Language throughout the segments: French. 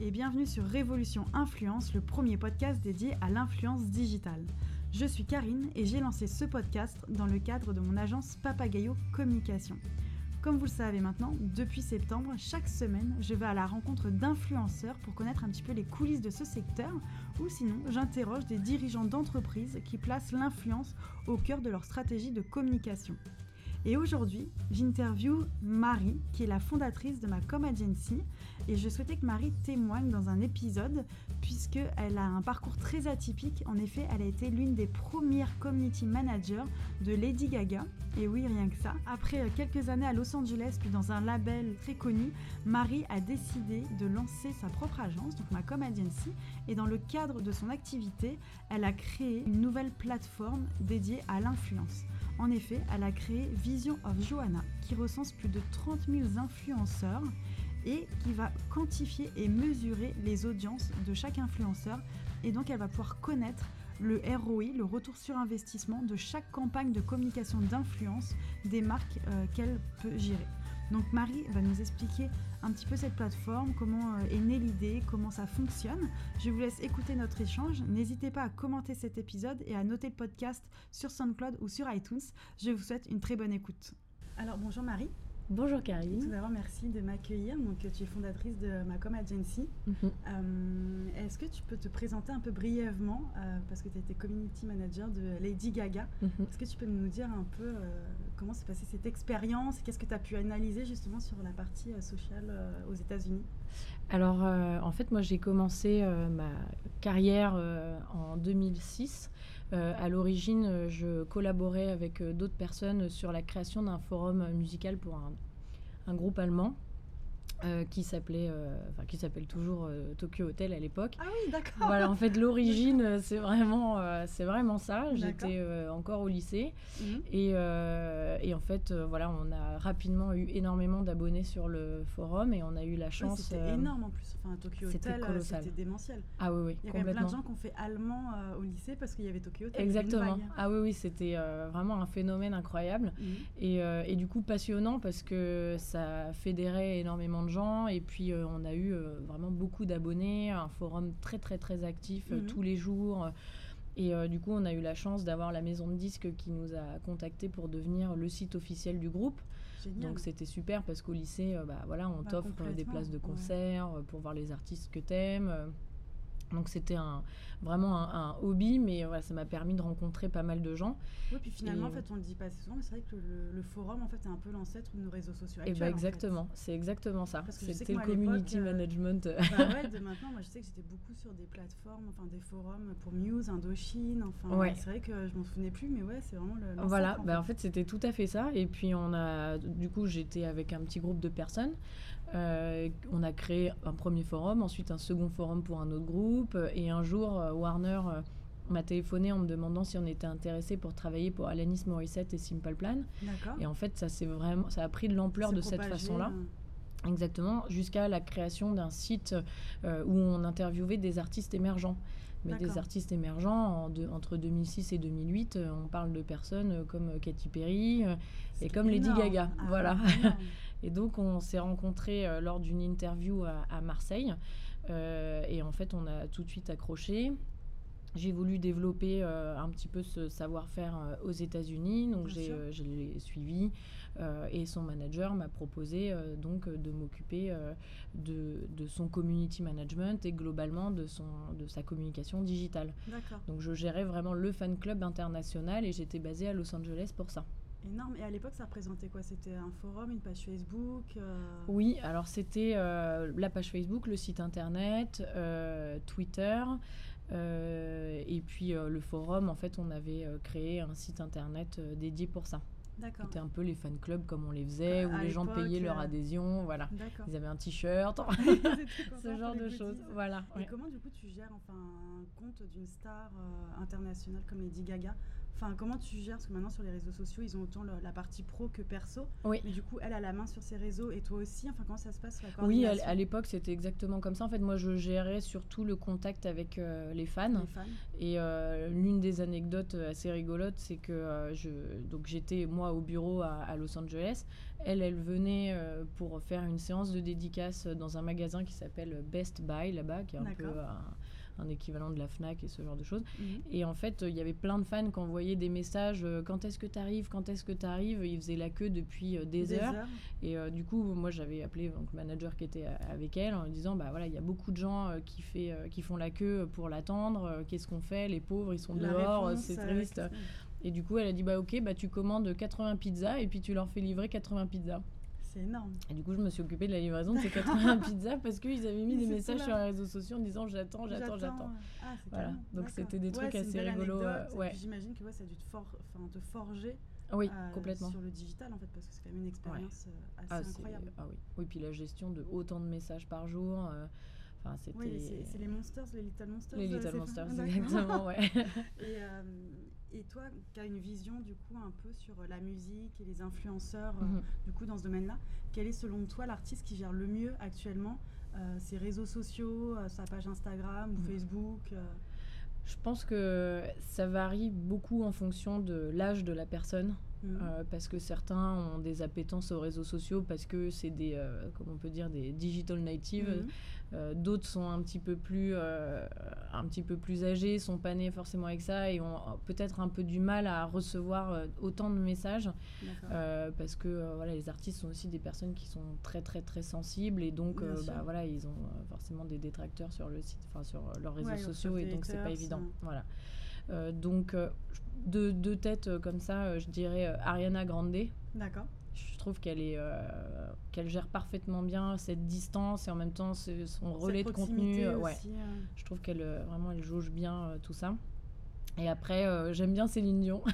et bienvenue sur Révolution Influence, le premier podcast dédié à l'influence digitale. Je suis Karine et j'ai lancé ce podcast dans le cadre de mon agence Papagayo Communication. Comme vous le savez maintenant, depuis septembre, chaque semaine, je vais à la rencontre d'influenceurs pour connaître un petit peu les coulisses de ce secteur, ou sinon, j'interroge des dirigeants d'entreprises qui placent l'influence au cœur de leur stratégie de communication. Et aujourd'hui, j'interview Marie, qui est la fondatrice de ma com agency, et je souhaitais que Marie témoigne dans un épisode, puisqu'elle a un parcours très atypique. En effet, elle a été l'une des premières community managers de Lady Gaga, et oui, rien que ça. Après quelques années à Los Angeles, puis dans un label très connu, Marie a décidé de lancer sa propre agence, donc ma com agency, et dans le cadre de son activité, elle a créé une nouvelle plateforme dédiée à l'influence. En effet, elle a créé Vision of Joanna, qui recense plus de 30 000 influenceurs et qui va quantifier et mesurer les audiences de chaque influenceur. Et donc, elle va pouvoir connaître le ROI, le retour sur investissement de chaque campagne de communication d'influence des marques euh, qu'elle peut gérer. Donc Marie va nous expliquer un petit peu cette plateforme, comment euh, est née l'idée, comment ça fonctionne. Je vous laisse écouter notre échange. N'hésitez pas à commenter cet épisode et à noter le podcast sur SoundCloud ou sur iTunes. Je vous souhaite une très bonne écoute. Alors bonjour Marie. Bonjour Karine. Tout d'abord, merci de m'accueillir. Donc, tu es fondatrice de Macom Agency. Mhm. Euh, est-ce que tu peux te présenter un peu brièvement, euh, parce que tu étais community manager de Lady Gaga. Mhm. Est-ce que tu peux nous dire un peu euh, comment s'est passée cette expérience et qu'est-ce que tu as pu analyser justement sur la partie sociale aux États-Unis? Alors, en fait, moi, j'ai commencé ma carrière en 2006. À l'origine, je collaborais avec d'autres personnes sur la création d'un forum musical pour un un groupe allemand. Euh, qui s'appelait, euh, enfin qui s'appelle toujours euh, Tokyo Hotel à l'époque. Ah oui, d'accord. Voilà, en fait, l'origine, c'est vraiment, c'est vraiment ça. J'étais encore au lycée mhm. et, et, en fait, voilà, on a rapidement eu énormément d'abonnés sur le forum et on a eu la chance. c'était énorme en plus. Enfin, Tokyo Hotel, c'était démentiel. Ah oui, oui. Il y a plein de gens qui ont fait allemand au lycée parce qu'il y avait Tokyo Hotel. Exactement. Ah oui, oui, c'était vraiment un phénomène incroyable mhm. et, et, du coup passionnant parce que ça fédérait énormément de gens et puis euh, on a eu euh, vraiment beaucoup d'abonnés, un forum très très très actif euh, mhm. tous les jours. Et du coup, on a eu la chance d'avoir la maison de disques qui nous a contactés pour devenir le site officiel du groupe. Donc c'était super parce qu'au lycée, bah, voilà, on bah, t'offre des places de concert pour voir les artistes que t'aimes. Donc c'était un, vraiment un, hobby, mais voilà, ça m'a permis de rencontrer pas mal de gens. Oui, puis finalement, en fait, on le dit pas souvent, mais c'est vrai que le, forum, en fait, est un peu l'ancêtre de nos réseaux sociaux Et eh bah ben, exactement, c'est exactement ça. C'était le community euh, management. Bah ouais, de maintenant, moi je sais que j'étais beaucoup sur des plateformes, enfin des forums pour Muse, Indochine, enfin ouais. c'est vrai que je m'en souvenais plus, mais ouais, c'est vraiment le. Voilà, en, bah, fait. en fait c'était tout à fait ça. Et puis on a, du coup, j'étais avec un petit groupe de personnes. Euh, on a créé un premier forum, ensuite un second forum pour un autre groupe. Et un jour, euh, Warner euh, m'a téléphoné en me demandant si on était intéressé pour travailler pour Alanis Morissette et Simple Plan. Et en fait, ça, vraiment, ça a pris de l'ampleur de cette façon-là. Exactement, jusqu'à la création d'un site où on interviewait des artistes émergents. Mais des artistes émergents, entre 2006 et 2008, on parle de personnes comme Katy Perry et comme Lady Gaga. Ah, voilà. Et donc, on s'est rencontrés euh, lors d'une interview à, Marseille. Euh, et en fait, on a tout de suite accroché. J'ai voulu développer euh, un petit peu ce savoir-faire aux États-Unis, donc je l'ai suivi et son manager m'a proposé donc de m'occuper de, de, son community management et globalement de, son, de sa communication digitale. Donc je gérais vraiment le fan club international et j'étais basée à Los Angeles pour ça. Énorme. Et à l'époque, ça représentait quoi? C'était un forum, une page Facebook euh Oui, alors c'était euh, la page Facebook, le site internet, euh, Twitter. et puis le forum, en fait, on avait créé un site internet dédié pour ça. D'accord. C'était un peu les fan clubs comme on les faisait, où les gens payaient leur adhésion, voilà. Ils avaient un t-shirt, ce genre de choses. Voilà. Et comment du coup tu gères enfin un compte d'une star internationale comme Lady Gaga? Enfin, comment tu gères Parce que maintenant, sur les réseaux sociaux, ils ont autant la, la partie pro que perso. Oui. Mais du coup, elle a la main sur ses réseaux et toi aussi. Enfin, comment ça se passe la Oui, à, l'époque, c'était exactement comme ça. En fait, moi, je gérais surtout le contact avec euh, les fans. Les fans. Et euh, l'une des anecdotes assez rigolotes, c'est que euh, je, donc j'étais moi au bureau à, à Los Angeles. Elle, elle venait euh, pour faire une séance de dédicace dans un magasin qui s'appelle Best Buy là-bas, qui est un peu un, un équivalent de la Fnac et ce genre de choses. Mhm. Et en fait, il y avait plein de fans qui envoyaient des messages euh, quand est-ce que tu arrives, quand est-ce que tu arrives. Ils faisaient la queue depuis euh, des, heures. Et euh, du coup, moi, j'avais appelé donc, le manager qui était avec elle en lui disant bah voilà, il y a beaucoup de gens qui, fait, qui font la queue pour l'attendre. Qu'est-ce qu'on fait Les pauvres, ils sont La dehors, c'est triste. Et du coup, elle a dit bah ok, bah tu commandes 80 pizzas et puis tu leur fais livrer 80 pizzas. C'est énorme. Et du coup, je me suis occupée de la livraison de ces 80 pizzas parce qu'ils avaient mis des messages sur les réseaux sociaux en disant j'attends, j'attends, j'attends. Ah, Voilà. Donc, c'était des trucs Ouais, assez rigolos, euh, ouais. J'imagine que ouais, ça a dû te, for- enfin, te forger Oui, euh, complètement. sur le digital en fait, parce que c'est quand même une expérience euh, assez Ah, c'est- incroyable. ah oui. oui, puis la gestion de autant de messages par jour. euh, Enfin, c'était. Oui, c'est les Monsters, les Little Monsters. Les Little Monsters, exactement, ouais. Et, et toi, qui as une vision du coup un peu sur euh, la musique et les influenceurs euh, Mhm. du coup dans ce domaine-là, quel est selon toi l'artiste qui gère le mieux actuellement euh, ses réseaux sociaux, euh, sa page Instagram ou Mhm. Facebook Je pense que ça varie beaucoup en fonction de l'âge de la personne. Mhm. euh, parce que certains ont des appétences aux réseaux sociaux parce que c'est des, euh, comment on peut dire, des digital natives. Mhm. Euh, D'autres sont un petit peu plus, un petit peu plus âgés, sont pas nés forcément avec ça et ont peut-être un peu du mal à recevoir autant de messages parce que voilà, les artistes sont aussi des personnes qui sont très très très sensibles et donc bah, voilà, ils ont forcément des détracteurs sur le site, enfin sur leurs réseaux Ouais, sociaux et donc c'est pas évident. Voilà. Euh, donc euh, de deux têtes euh, comme ça, je dirais Ariana Grande. D'accord. Je trouve qu'elle est, qu'elle gère parfaitement bien cette distance et en même temps son relais Cette de contenu. ouais. aussi. Je trouve qu'elle vraiment elle jauge bien tout ça. Et après, euh, j'aime bien Céline Dion.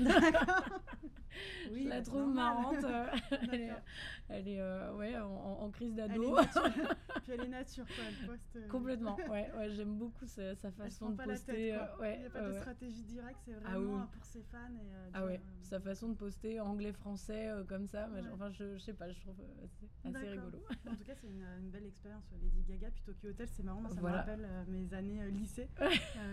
Oui, je la trouve marrante. elle est, D'accord. elle est euh, ouais, en, crise d'ado. Puis elle est nature, quoi. Elle poste. euh, Complètement. Ouais, ouais, j'aime beaucoup sa, façon de poster. tête, ouais, Il n'y a pas de stratégie directe, c'est Ah vraiment oui. pour ses fans. Et, Ah ouais, sa façon de poster anglais-français comme ça, Ouais. enfin je, je sais pas, je trouve assez rigolo. En tout cas, c'est une, une belle expérience. Lady Gaga, puis Tokyo Hotel, c'est marrant. Moi, ça Voilà. me rappelle mes années lycée,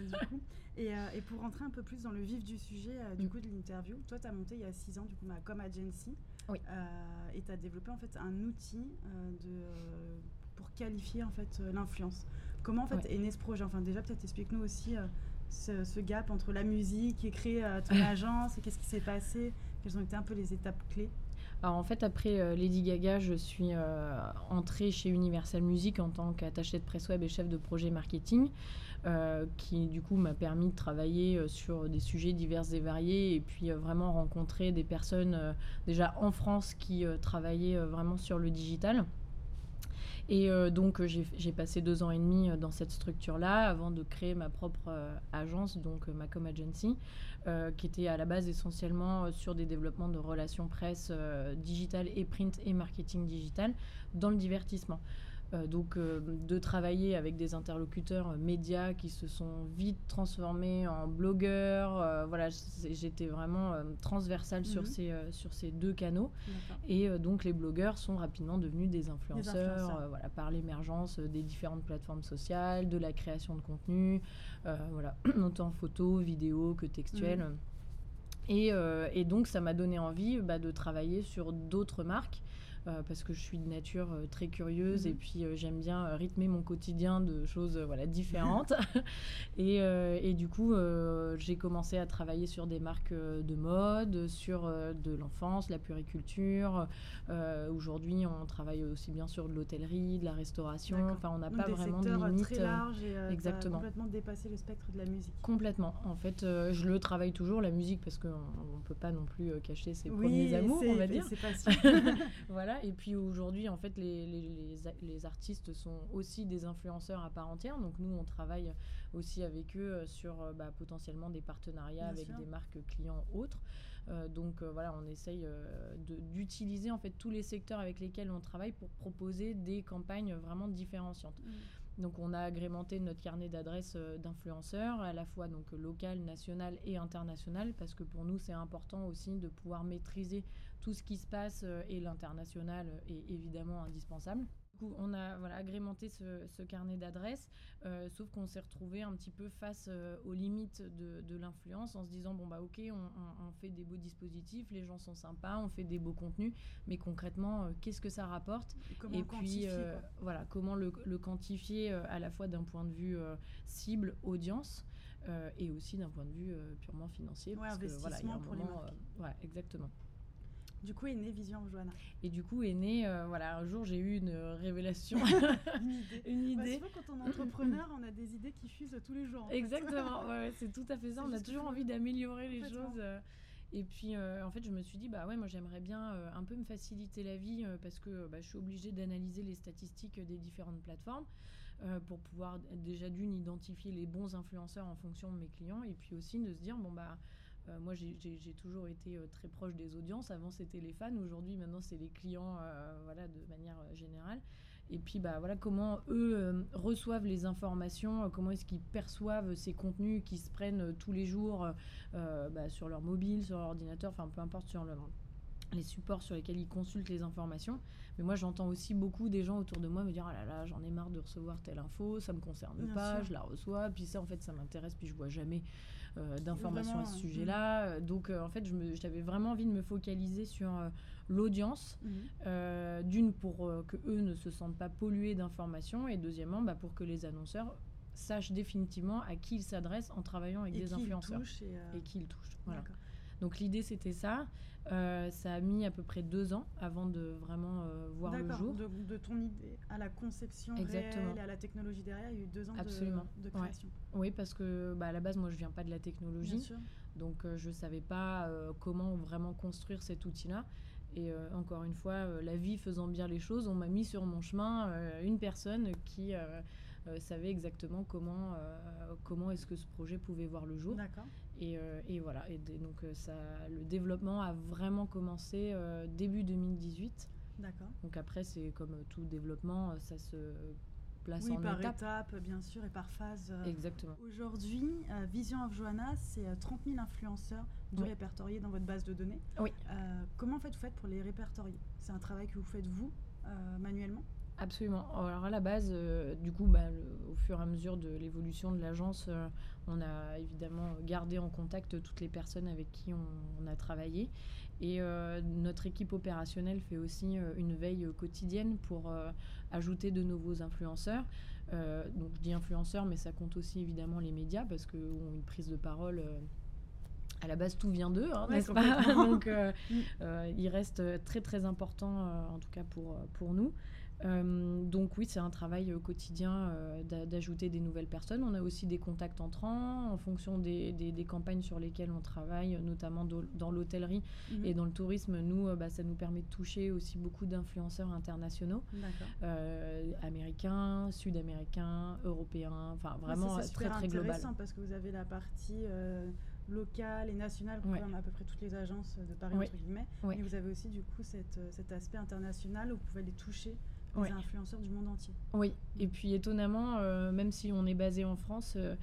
du coup. Et, et pour rentrer un peu plus dans le vif du sujet, euh, du Mm. coup, de l'interview, toi, tu as monté il y a 6 ans, du coup, ma Com Agency. Oui. Euh, et tu as développé, en fait, un outil euh, de, pour qualifier, en fait, l'influence. Comment, en fait, est né ce projet? Enfin, déjà, peut-être explique-nous aussi ce, ce gap entre la musique et créer ton agence, et qu'est-ce qui s'est passé? Quelles ont été un peu les étapes clés? Alors en fait, après euh, Lady Gaga, je suis euh, entrée chez Universal Music en tant qu'attachée de presse web et chef de projet marketing, euh, qui du coup m'a permis de travailler sur des sujets divers et variés et puis vraiment rencontrer des personnes déjà en France qui travaillaient vraiment sur le digital. Et euh, donc euh, j'ai passé deux ans et demi euh, dans cette structure-là avant de créer ma propre agence, donc Macom Agency, qui était à la base essentiellement sur des développements de relations presse digitales et print et marketing digital dans le divertissement. Euh, donc euh, de travailler avec des interlocuteurs euh, médias qui se sont vite transformés en blogueurs. voilà, j'étais vraiment transversale sur, Mhm. ces, sur ces deux canaux. Et donc les blogueurs sont rapidement devenus des influenceurs, influenceurs. voilà, par l'émergence des différentes plateformes sociales, de la création de contenu, voilà, autant photo, vidéo que textuel. Mhm. Et, euh, et donc ça m'a donné envie bah, de travailler sur d'autres marques. Euh, parce que je suis de nature euh, très curieuse Mhm. et puis euh, j'aime bien rythmer mon quotidien de choses voilà, différentes. et, et du coup, j'ai commencé à travailler sur des marques de mode, sur de l'enfance, la puriculture. Aujourd'hui, on travaille aussi bien sur de l'hôtellerie, de la restauration. Enfin, on n'a pas des vraiment de limite. très larges et exactement. complètement dépassé le spectre de la musique. Complètement. En fait, je le travaille toujours, la musique, parce qu'on ne peut pas non plus cacher ses oui, premiers amours, on va dire. C'est sûr. Voilà. Et puis aujourd'hui, en fait, les, les, les artistes sont aussi des influenceurs à part entière. Donc nous, on travaille aussi avec eux euh, sur euh, bah, potentiellement des partenariats Bien avec sûr. des marques clients autres. Euh, donc euh, voilà, on essaye euh, d'utiliser en fait tous les secteurs avec lesquels on travaille pour proposer des campagnes vraiment différenciantes. Donc on a agrémenté notre carnet d'adresses d'influenceurs, à la fois donc local, national et international, parce que pour nous c'est important aussi de pouvoir maîtriser tout ce qui se passe et l'international est évidemment indispensable on a voilà, agrémenté ce, carnet d'adresses, euh, sauf qu'on s'est retrouvé un petit peu face euh, aux limites de, l'influence en se disant bon bah ok, on, fait des beaux dispositifs, les gens sont sympas, on fait des beaux contenus, mais concrètement, euh, qu'est-ce que ça rapporte? Et puis voilà, comment le, quantifier à la fois d'un point de vue cible, audience. et aussi d'un point de vue purement financier. Ouais, investissement pour les marques. ouais, exactement. Du coup est née Vision Johanna. Et du coup est née, euh, voilà, un jour j'ai eu une révélation. une idée. une idée. Bah, quand on est entrepreneur, on a des idées qui fusent tous les jours. Exactement, ouais, c'est tout à fait ça. On a toujours envie d'améliorer les choses. Euh. Et puis, euh, en fait, je me suis dit, bah ouais, moi j'aimerais bien un peu me faciliter la vie parce que bah, je suis obligée d'analyser les statistiques des différentes plateformes pour pouvoir déjà d'une identifier les bons influenceurs en fonction de mes clients et puis aussi de se dire, bon, bah euh, moi, j'ai toujours été euh, très proche des audiences. Avant, c'était les fans. Aujourd'hui, maintenant, c'est les clients, euh, voilà, de manière générale. Et puis, bah, voilà, comment eux reçoivent les informations, comment est-ce qu'ils perçoivent ces contenus qui se prennent tous les jours bah, sur leur mobile, sur leur ordinateur, enfin, peu importe sur le, les supports sur lesquels ils consultent les informations. Mais moi, j'entends aussi beaucoup des gens autour de moi me dire Ah là là, j'en ai marre de recevoir telle info, ça me concerne pas, je la reçois, puis ça, en fait, ça m'intéresse, puis je vois jamais d'informations à ce sujet-là. Mm. Donc, euh, en fait, j'avais vraiment envie de me focaliser sur euh, l'audience, mm. d'une pour que eux ne se sentent pas pollués d'informations, et deuxièmement, bah, pour que les annonceurs sachent définitivement à qui ils s'adressent en travaillant avec des influenceurs et, qui ils touchent. Voilà. Donc l'idée c'était ça. Euh, ça a mis à peu près deux ans avant de vraiment euh, voir le jour. De, de, ton idée à la conception réelle et à la technologie derrière, il y a eu deux ans De, création. Oui, parce que bah, à la base, moi, je viens pas de la technologie, donc euh, je savais pas comment vraiment construire cet outil-là. Et encore une fois, la vie faisant bien les choses, on m'a mis sur mon chemin une personne qui savait exactement comment, comment est-ce que ce projet pouvait voir le jour. D'accord. Euh, et, voilà, et donc euh, ça, le développement a vraiment commencé euh, début 2018. D'accord. Donc après, c'est comme tout développement, ça se place oui, en par étapes. bien sûr, et par phase. Exactement. Aujourd'hui, Vision of Joanna, c'est 30 000 influenceurs de répertoriés dans votre base de données. Oui. comment en fait, vous faites pour les répertorier? C'est un travail que vous faites vous, manuellement? Absolument. Alors à la base, euh, du coup, bah, au fur et à mesure de l'évolution de l'agence, euh, on a évidemment gardé en contact toutes les personnes avec qui on, a travaillé. Et euh, notre équipe opérationnelle fait aussi une veille quotidienne pour ajouter de nouveaux influenceurs. donc je dis influenceurs, mais ça compte aussi évidemment les médias parce qu'une une prise de parole à la base, tout vient d'eux, hein, n'est-ce pas Donc, mm. il reste très très important, en tout cas pour, pour nous. Euh, donc oui, c'est un travail euh, quotidien euh, d'ajouter des nouvelles personnes. On a aussi des contacts entrants en fonction des, campagnes sur lesquelles on travaille, notamment dans l'hôtellerie mhm. et dans le tourisme. Nous, bah, ça nous permet de toucher aussi beaucoup d'influenceurs internationaux, américains, sud-américains, européens, enfin vraiment très très global. C'est intéressant parce que vous avez la partie locale et nationale, comme à peu près toutes les agences de Paris, entre guillemets. Et vous avez aussi, du coup, cet aspect international où vous pouvez les toucher les influenceurs du monde entier. Oui, et puis étonnamment, euh, même si on est basé en France, euh,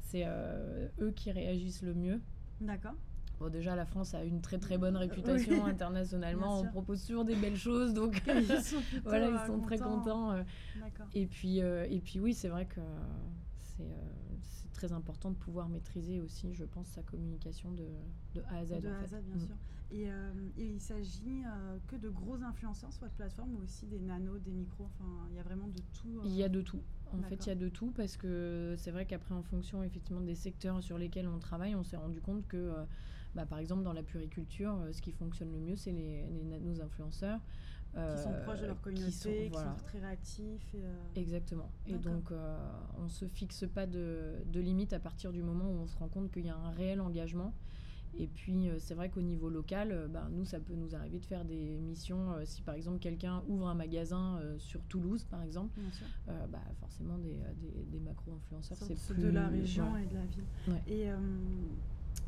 c'est euh, eux qui réagissent le mieux. D'accord. Bon, déjà, la France a une très très bonne réputation internationalement. On propose toujours des belles choses, donc ils sont, voilà, ils sont très contents. Et puis, et puis oui, c'est vrai que c'est très important de pouvoir maîtriser aussi, je pense, sa communication de, de A à Z. De A à Z, bien mm. sûr. Et, euh, et il s'agit euh, que de gros influenceurs sur votre plateforme ou aussi des nanos, des micros Enfin, il y a vraiment de tout. Il y a de tout. En fait, il y a de tout parce que c'est vrai qu'après, en fonction effectivement des secteurs sur lesquels on travaille, on s'est rendu compte que, euh, bah, par exemple, dans la puriculture, ce qui fonctionne le mieux, c'est les, les nanos influenceurs qui sont proches de leur communauté, qui sont, très réactifs. Euh, Exactement. Et donc, euh, on ne se fixe pas de, de limites à partir du moment où on se rend compte qu'il y a un réel engagement. Et puis, euh, c'est vrai qu'au niveau local, ben, nous, ça peut nous arriver de faire des missions. si par exemple quelqu'un ouvre un magasin sur Toulouse, par exemple, bah, forcément des, des, des macro-influenceurs, c'est plus de la région et de la ville. Et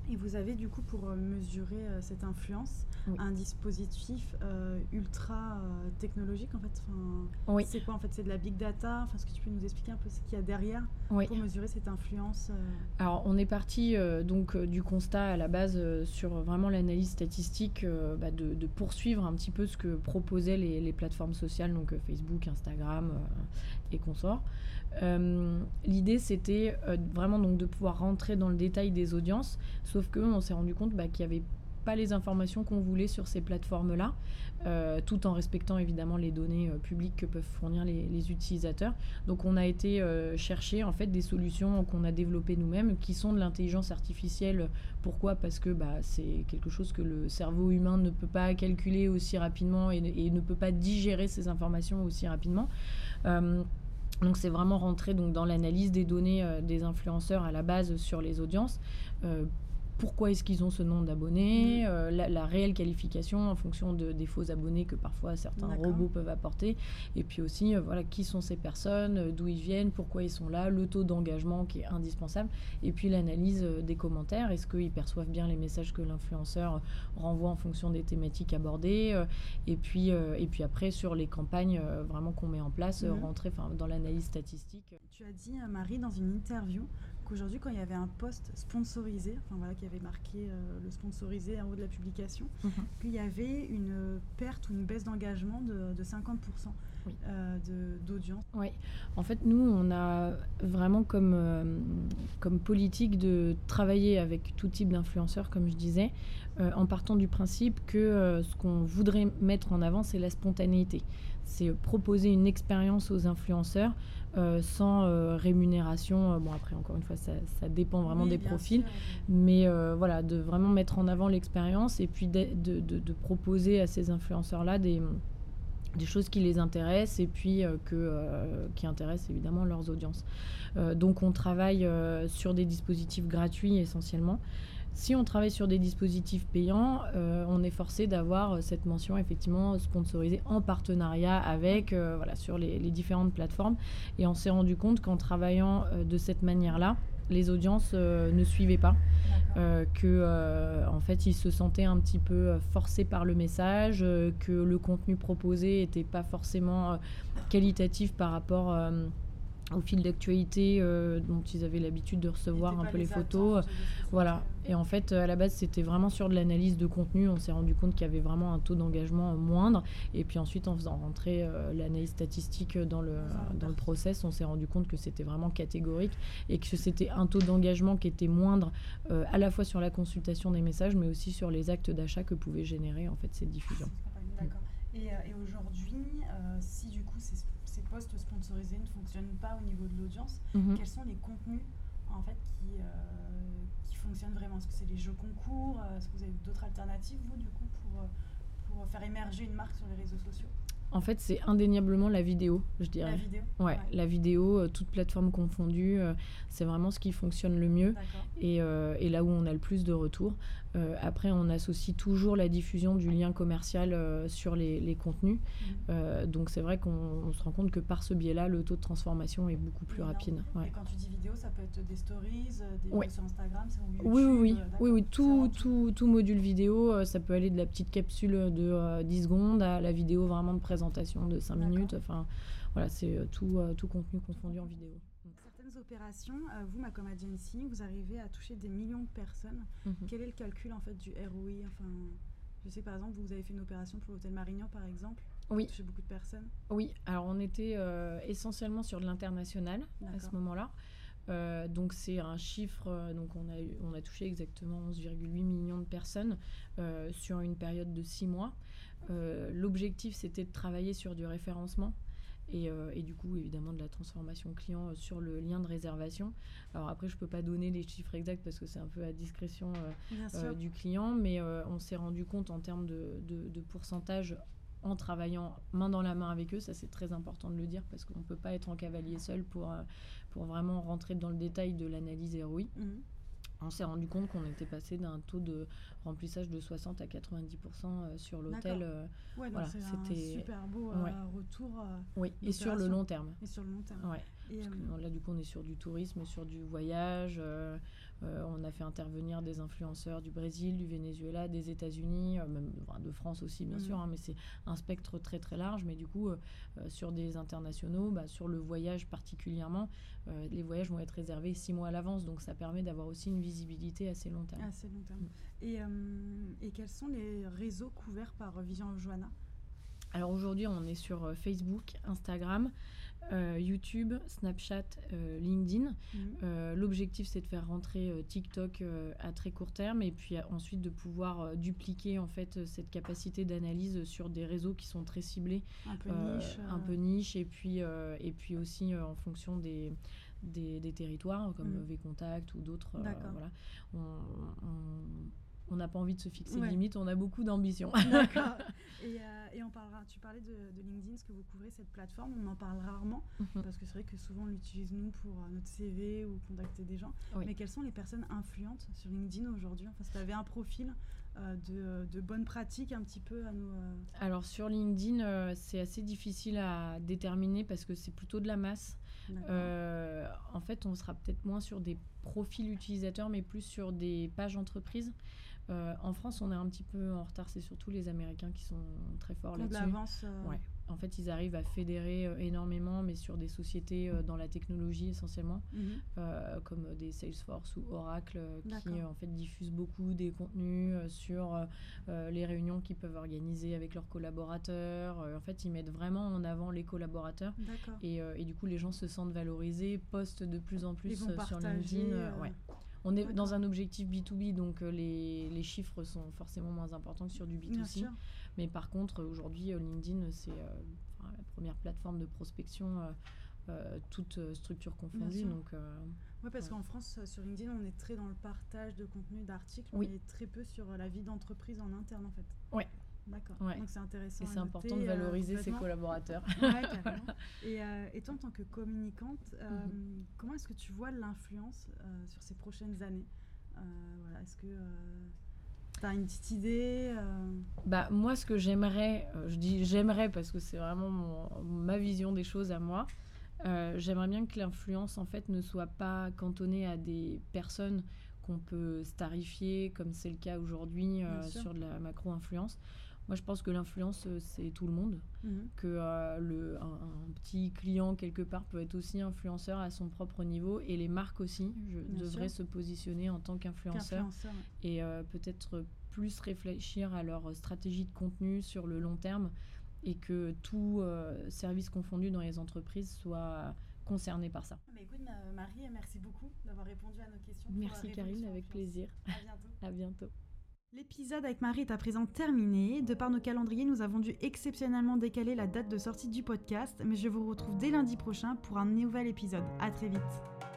Et vous avez du coup pour euh, mesurer euh, cette influence Oui. un dispositif euh, ultra euh, technologique en fait? Enfin, Oui. C'est quoi en fait? C'est de la big data? Enfin, est-ce que tu peux nous expliquer un peu ce qu'il y a derrière Oui. pour mesurer cette influence Alors, on est parti donc du constat à la base sur vraiment l'analyse statistique bah, de, de poursuivre un petit peu ce que proposaient les, les plateformes sociales, donc Facebook, Instagram et consorts. Euh, L'idée, c'était euh, vraiment donc de pouvoir rentrer dans le détail des audiences, sauf que on s'est rendu compte bah, qu'il n'y avait pas les informations qu'on voulait sur ces plateformes-là, euh, tout en respectant évidemment les données publiques que peuvent fournir les, utilisateurs. Donc on a été chercher en fait des solutions qu'on a développées nous-mêmes, qui sont de l'intelligence artificielle. Pourquoi? Parce que bah, c'est quelque chose que le cerveau humain ne peut pas calculer aussi rapidement et ne peut pas digérer ces informations aussi rapidement. Donc c'est vraiment rentrer donc, dans l'analyse des données euh, des influenceurs à la base sur les audiences. Euh, pourquoi est-ce qu'ils ont ce nombre d'abonnés, euh, la, la réelle qualification en fonction de, des faux abonnés que parfois certains robots peuvent apporter, et puis aussi euh, voilà qui sont ces personnes, euh, d'où ils viennent, pourquoi ils sont là, le taux d'engagement qui est indispensable, et puis l'analyse euh, des commentaires, est-ce qu'ils perçoivent bien les messages que l'influenceur renvoie en fonction des thématiques abordées, euh, et puis euh, et puis après sur les campagnes euh, vraiment qu'on met en place, euh, Mhm. rentrer dans l'analyse statistique. Tu as dit, euh, Marie, dans une interview, qu'aujourd'hui, quand il y avait un post sponsorisé, enfin voilà, qui avait marqué euh, le sponsorisé en haut de la publication, Mhm. qu'il y avait une perte ou une baisse d'engagement de, de 50% Oui. euh, d'audience. Oui, en fait, nous, on a vraiment comme, euh, comme politique de travailler avec tout type d'influenceurs, comme je disais, en partant du principe que ce qu'on voudrait mettre en avant, c'est la spontanéité. C'est proposer une expérience aux influenceurs euh, sans euh, rémunération. Euh, Bon, après, encore une fois, ça, ça dépend vraiment Oui, des profils. sûr. Mais euh, voilà, de vraiment mettre en avant l'expérience et puis de, de- de- de proposer à ces influenceurs-là des, des choses qui les intéressent et puis que, qui intéressent évidemment leurs audiences. Donc on travaille sur des dispositifs gratuits essentiellement. Si on travaille sur des dispositifs payants, euh, on est forcé d'avoir euh, cette mention effectivement sponsorisée en partenariat avec, euh, voilà, sur les, les différentes plateformes. Et on s'est rendu compte qu'en travaillant euh, de cette manière-là, les audiences ne suivaient pas que en fait ils se sentaient un petit peu forcés par le message, que le contenu proposé n'était pas forcément qualitatif par rapport au fil d'actualité euh, dont ils avaient l'habitude de recevoir un peu les photos. attentes de ce Voilà. Et en fait, euh, à la base, c'était vraiment sur de l'analyse de contenu. On s'est rendu compte qu'il y avait vraiment un taux d'engagement euh, moindre. Et puis ensuite, en faisant rentrer euh, l'analyse statistique dans le, dans le process, on s'est rendu compte que c'était vraiment catégorique et que c'était un taux d'engagement qui était moindre euh, à la fois sur la consultation des messages, mais aussi sur les actes d'achat que pouvaient générer en fait ces diffusions. D'accord. Et, euh, et aujourd'hui, euh, si du coup ces, ces postes sponsorisés ne fonctionnent pas au niveau de l'audience, Mhm. quels sont les contenus en fait qui, euh, qui fonctionnent vraiment? Est-ce que c'est les jeux concours? Euh, Est-ce que vous avez d'autres alternatives vous du coup pour, euh, pour faire émerger une marque sur les réseaux sociaux? En fait, c'est indéniablement la vidéo, je dirais. La vidéo Ouais, la vidéo, euh, toute plateforme confondue, euh, c'est vraiment ce qui fonctionne le mieux. Et, euh, et là où on a le plus de retours. Euh, après, on associe toujours la diffusion du lien commercial euh, sur les, les contenus. Mhm. Euh, donc c'est vrai qu'on on se rend compte que par ce biais-là, le taux de transformation est beaucoup plus rapide. Ouais. Et quand tu dis vidéo, ça peut être des stories, des Ouais. vidéos sur Instagram, YouTube, Oui, oui, oui, tout, tout, tout module vidéo, ça peut aller de la petite capsule de euh, 10 secondes à la vidéo vraiment de présentation de 5 D'accord. minutes. Enfin, voilà, c'est tout, tout contenu confondu en vidéo. Opérations, euh, vous, Macom Agency, vous arrivez à toucher des millions de personnes. Mhm. Quel est le calcul en fait du ROI Enfin, je sais par exemple, vous avez fait une opération pour l'hôtel Marignan, par exemple. Oui. Touché beaucoup de personnes. Oui, alors on était euh, essentiellement sur de l'international à ce moment-là. Euh, donc c'est un chiffre, donc on a, on a touché exactement 11,8 millions de personnes euh, sur une période de 6 mois. L'objectif c'était de travailler sur du référencement et, euh, et du coup évidemment de la transformation client sur le lien de réservation. Alors après je peux pas donner les chiffres exacts parce que c'est un peu à discrétion euh, euh, du client, mais on s'est rendu compte en termes de, de- de pourcentage en travaillant main dans la main avec eux, ça c'est très important de le dire parce qu'on ne peut pas être en cavalier seul pour, pour vraiment rentrer dans le détail de l'analyse ROI. Mhm. On s'est rendu compte qu'on était passé d'un taux de remplissage de 60 à 90% euh, sur l'hôtel. Euh, Ouais, Voilà, c'était- super beau euh, ouais. retour oui, et sur le long terme. et sur le long terme. Ouais. Et, Parce euh, que là, du coup, on est sur du tourisme, sur du voyage. euh, on a fait intervenir des influenceurs du Brésil, du Venezuela, des États-Unis, même de France aussi, bien mmh. sûr, hein, mais c'est un spectre très très large. Mais du coup, sur des internationaux, bah, sur le voyage particulièrement, les voyages vont être réservés six mois à l'avance, donc ça permet d'avoir aussi une visibilité assez long terme. Assez long terme. Mm. Et, et, quels sont les réseaux couverts par Vision Joanna alors aujourd'hui, on est sur euh, Facebook, Instagram, euh, YouTube, Snapchat, euh, LinkedIn. Mhm. L'objectif, c'est de faire rentrer TikTok à très court terme et puis ensuite de pouvoir dupliquer en fait cette capacité d'analyse sur des réseaux qui sont très ciblés, un peu niche, un peu niche et puis et puis aussi en fonction des des, territoires comme mhm. VContact ou d'autres. voilà. On, n'a pas envie de se fixer de limite, on a beaucoup d'ambition. D'accord. Et, euh, et, on parlera, tu parlais de, LinkedIn, ce que vous couvrez cette plateforme, on en parle rarement, mhm. parce que c'est vrai que souvent on l'utilise nous pour euh, notre CV ou contacter des gens. Mais quelles sont les personnes influentes sur LinkedIn aujourd'hui? Enfin, si tu avais un profil euh, de, de, bonnes pratiques un petit peu à nous... Alors sur LinkedIn, c'est assez difficile à déterminer parce que c'est plutôt de la masse. en fait, on sera peut-être moins sur des profils utilisateurs, mais plus sur des pages entreprises. Euh, en France, on est un petit peu en retard. C'est surtout les Américains qui sont très forts là-dessus. Euh. Ouais. En fait, ils arrivent à fédérer euh, énormément, mais sur des sociétés dans la technologie essentiellement, mhm. comme des Salesforce ou Oracle, qui en fait diffusent beaucoup des contenus sur les réunions qu'ils peuvent organiser avec leurs collaborateurs. en fait, ils mettent vraiment en avant les collaborateurs. Et, et, du coup, les gens se sentent valorisés, postent de plus en plus sur LinkedIn. Ouais. On est dans un objectif B2B, donc euh, les, les, chiffres sont forcément moins importants que sur du B2C. Mais par contre, aujourd'hui, euh, LinkedIn, c'est euh, la première plateforme de prospection, toute structure confondue. Donc, oui, parce qu'en France, sur LinkedIn, on est très dans le partage de contenu, d'articles, oui. mais très peu sur la vie d'entreprise en interne, en fait. Oui, D'accord. Donc c'est intéressant. Et c'est important de euh, valoriser ses collaborateurs. et, euh, et, toi, en tant que communicante, euh, mhm. comment est-ce que tu vois l'influence sur ces prochaines années? Voilà, Est-ce que tu as une petite idée bah, Moi, ce que j'aimerais, je dis j'aimerais parce que c'est vraiment ma vision des choses à moi. j'aimerais bien que l'influence en fait ne soit pas cantonnée à des personnes qu'on peut starifier comme c'est le cas aujourd'hui sur de la macro-influence. Moi, je pense que l'influence, euh, c'est tout le monde. Mhm. Que euh, le, un, petit client, quelque part, peut être aussi influenceur à son propre niveau. Et les marques aussi je, devraient se positionner en tant qu'influenceurs. et euh, peut-être plus réfléchir à leur stratégie de contenu sur le long terme. Et que tout service confondu dans les entreprises soit concerné par ça. Mais écoute, Marie, merci beaucoup d'avoir répondu à nos questions. Merci Karine, avec plaisir. À bientôt. à bientôt. L'épisode avec Marie est à présent terminé. De par nos calendriers, nous avons dû exceptionnellement décaler la date de sortie du podcast, mais je vous retrouve dès lundi prochain pour un nouvel épisode. À très vite.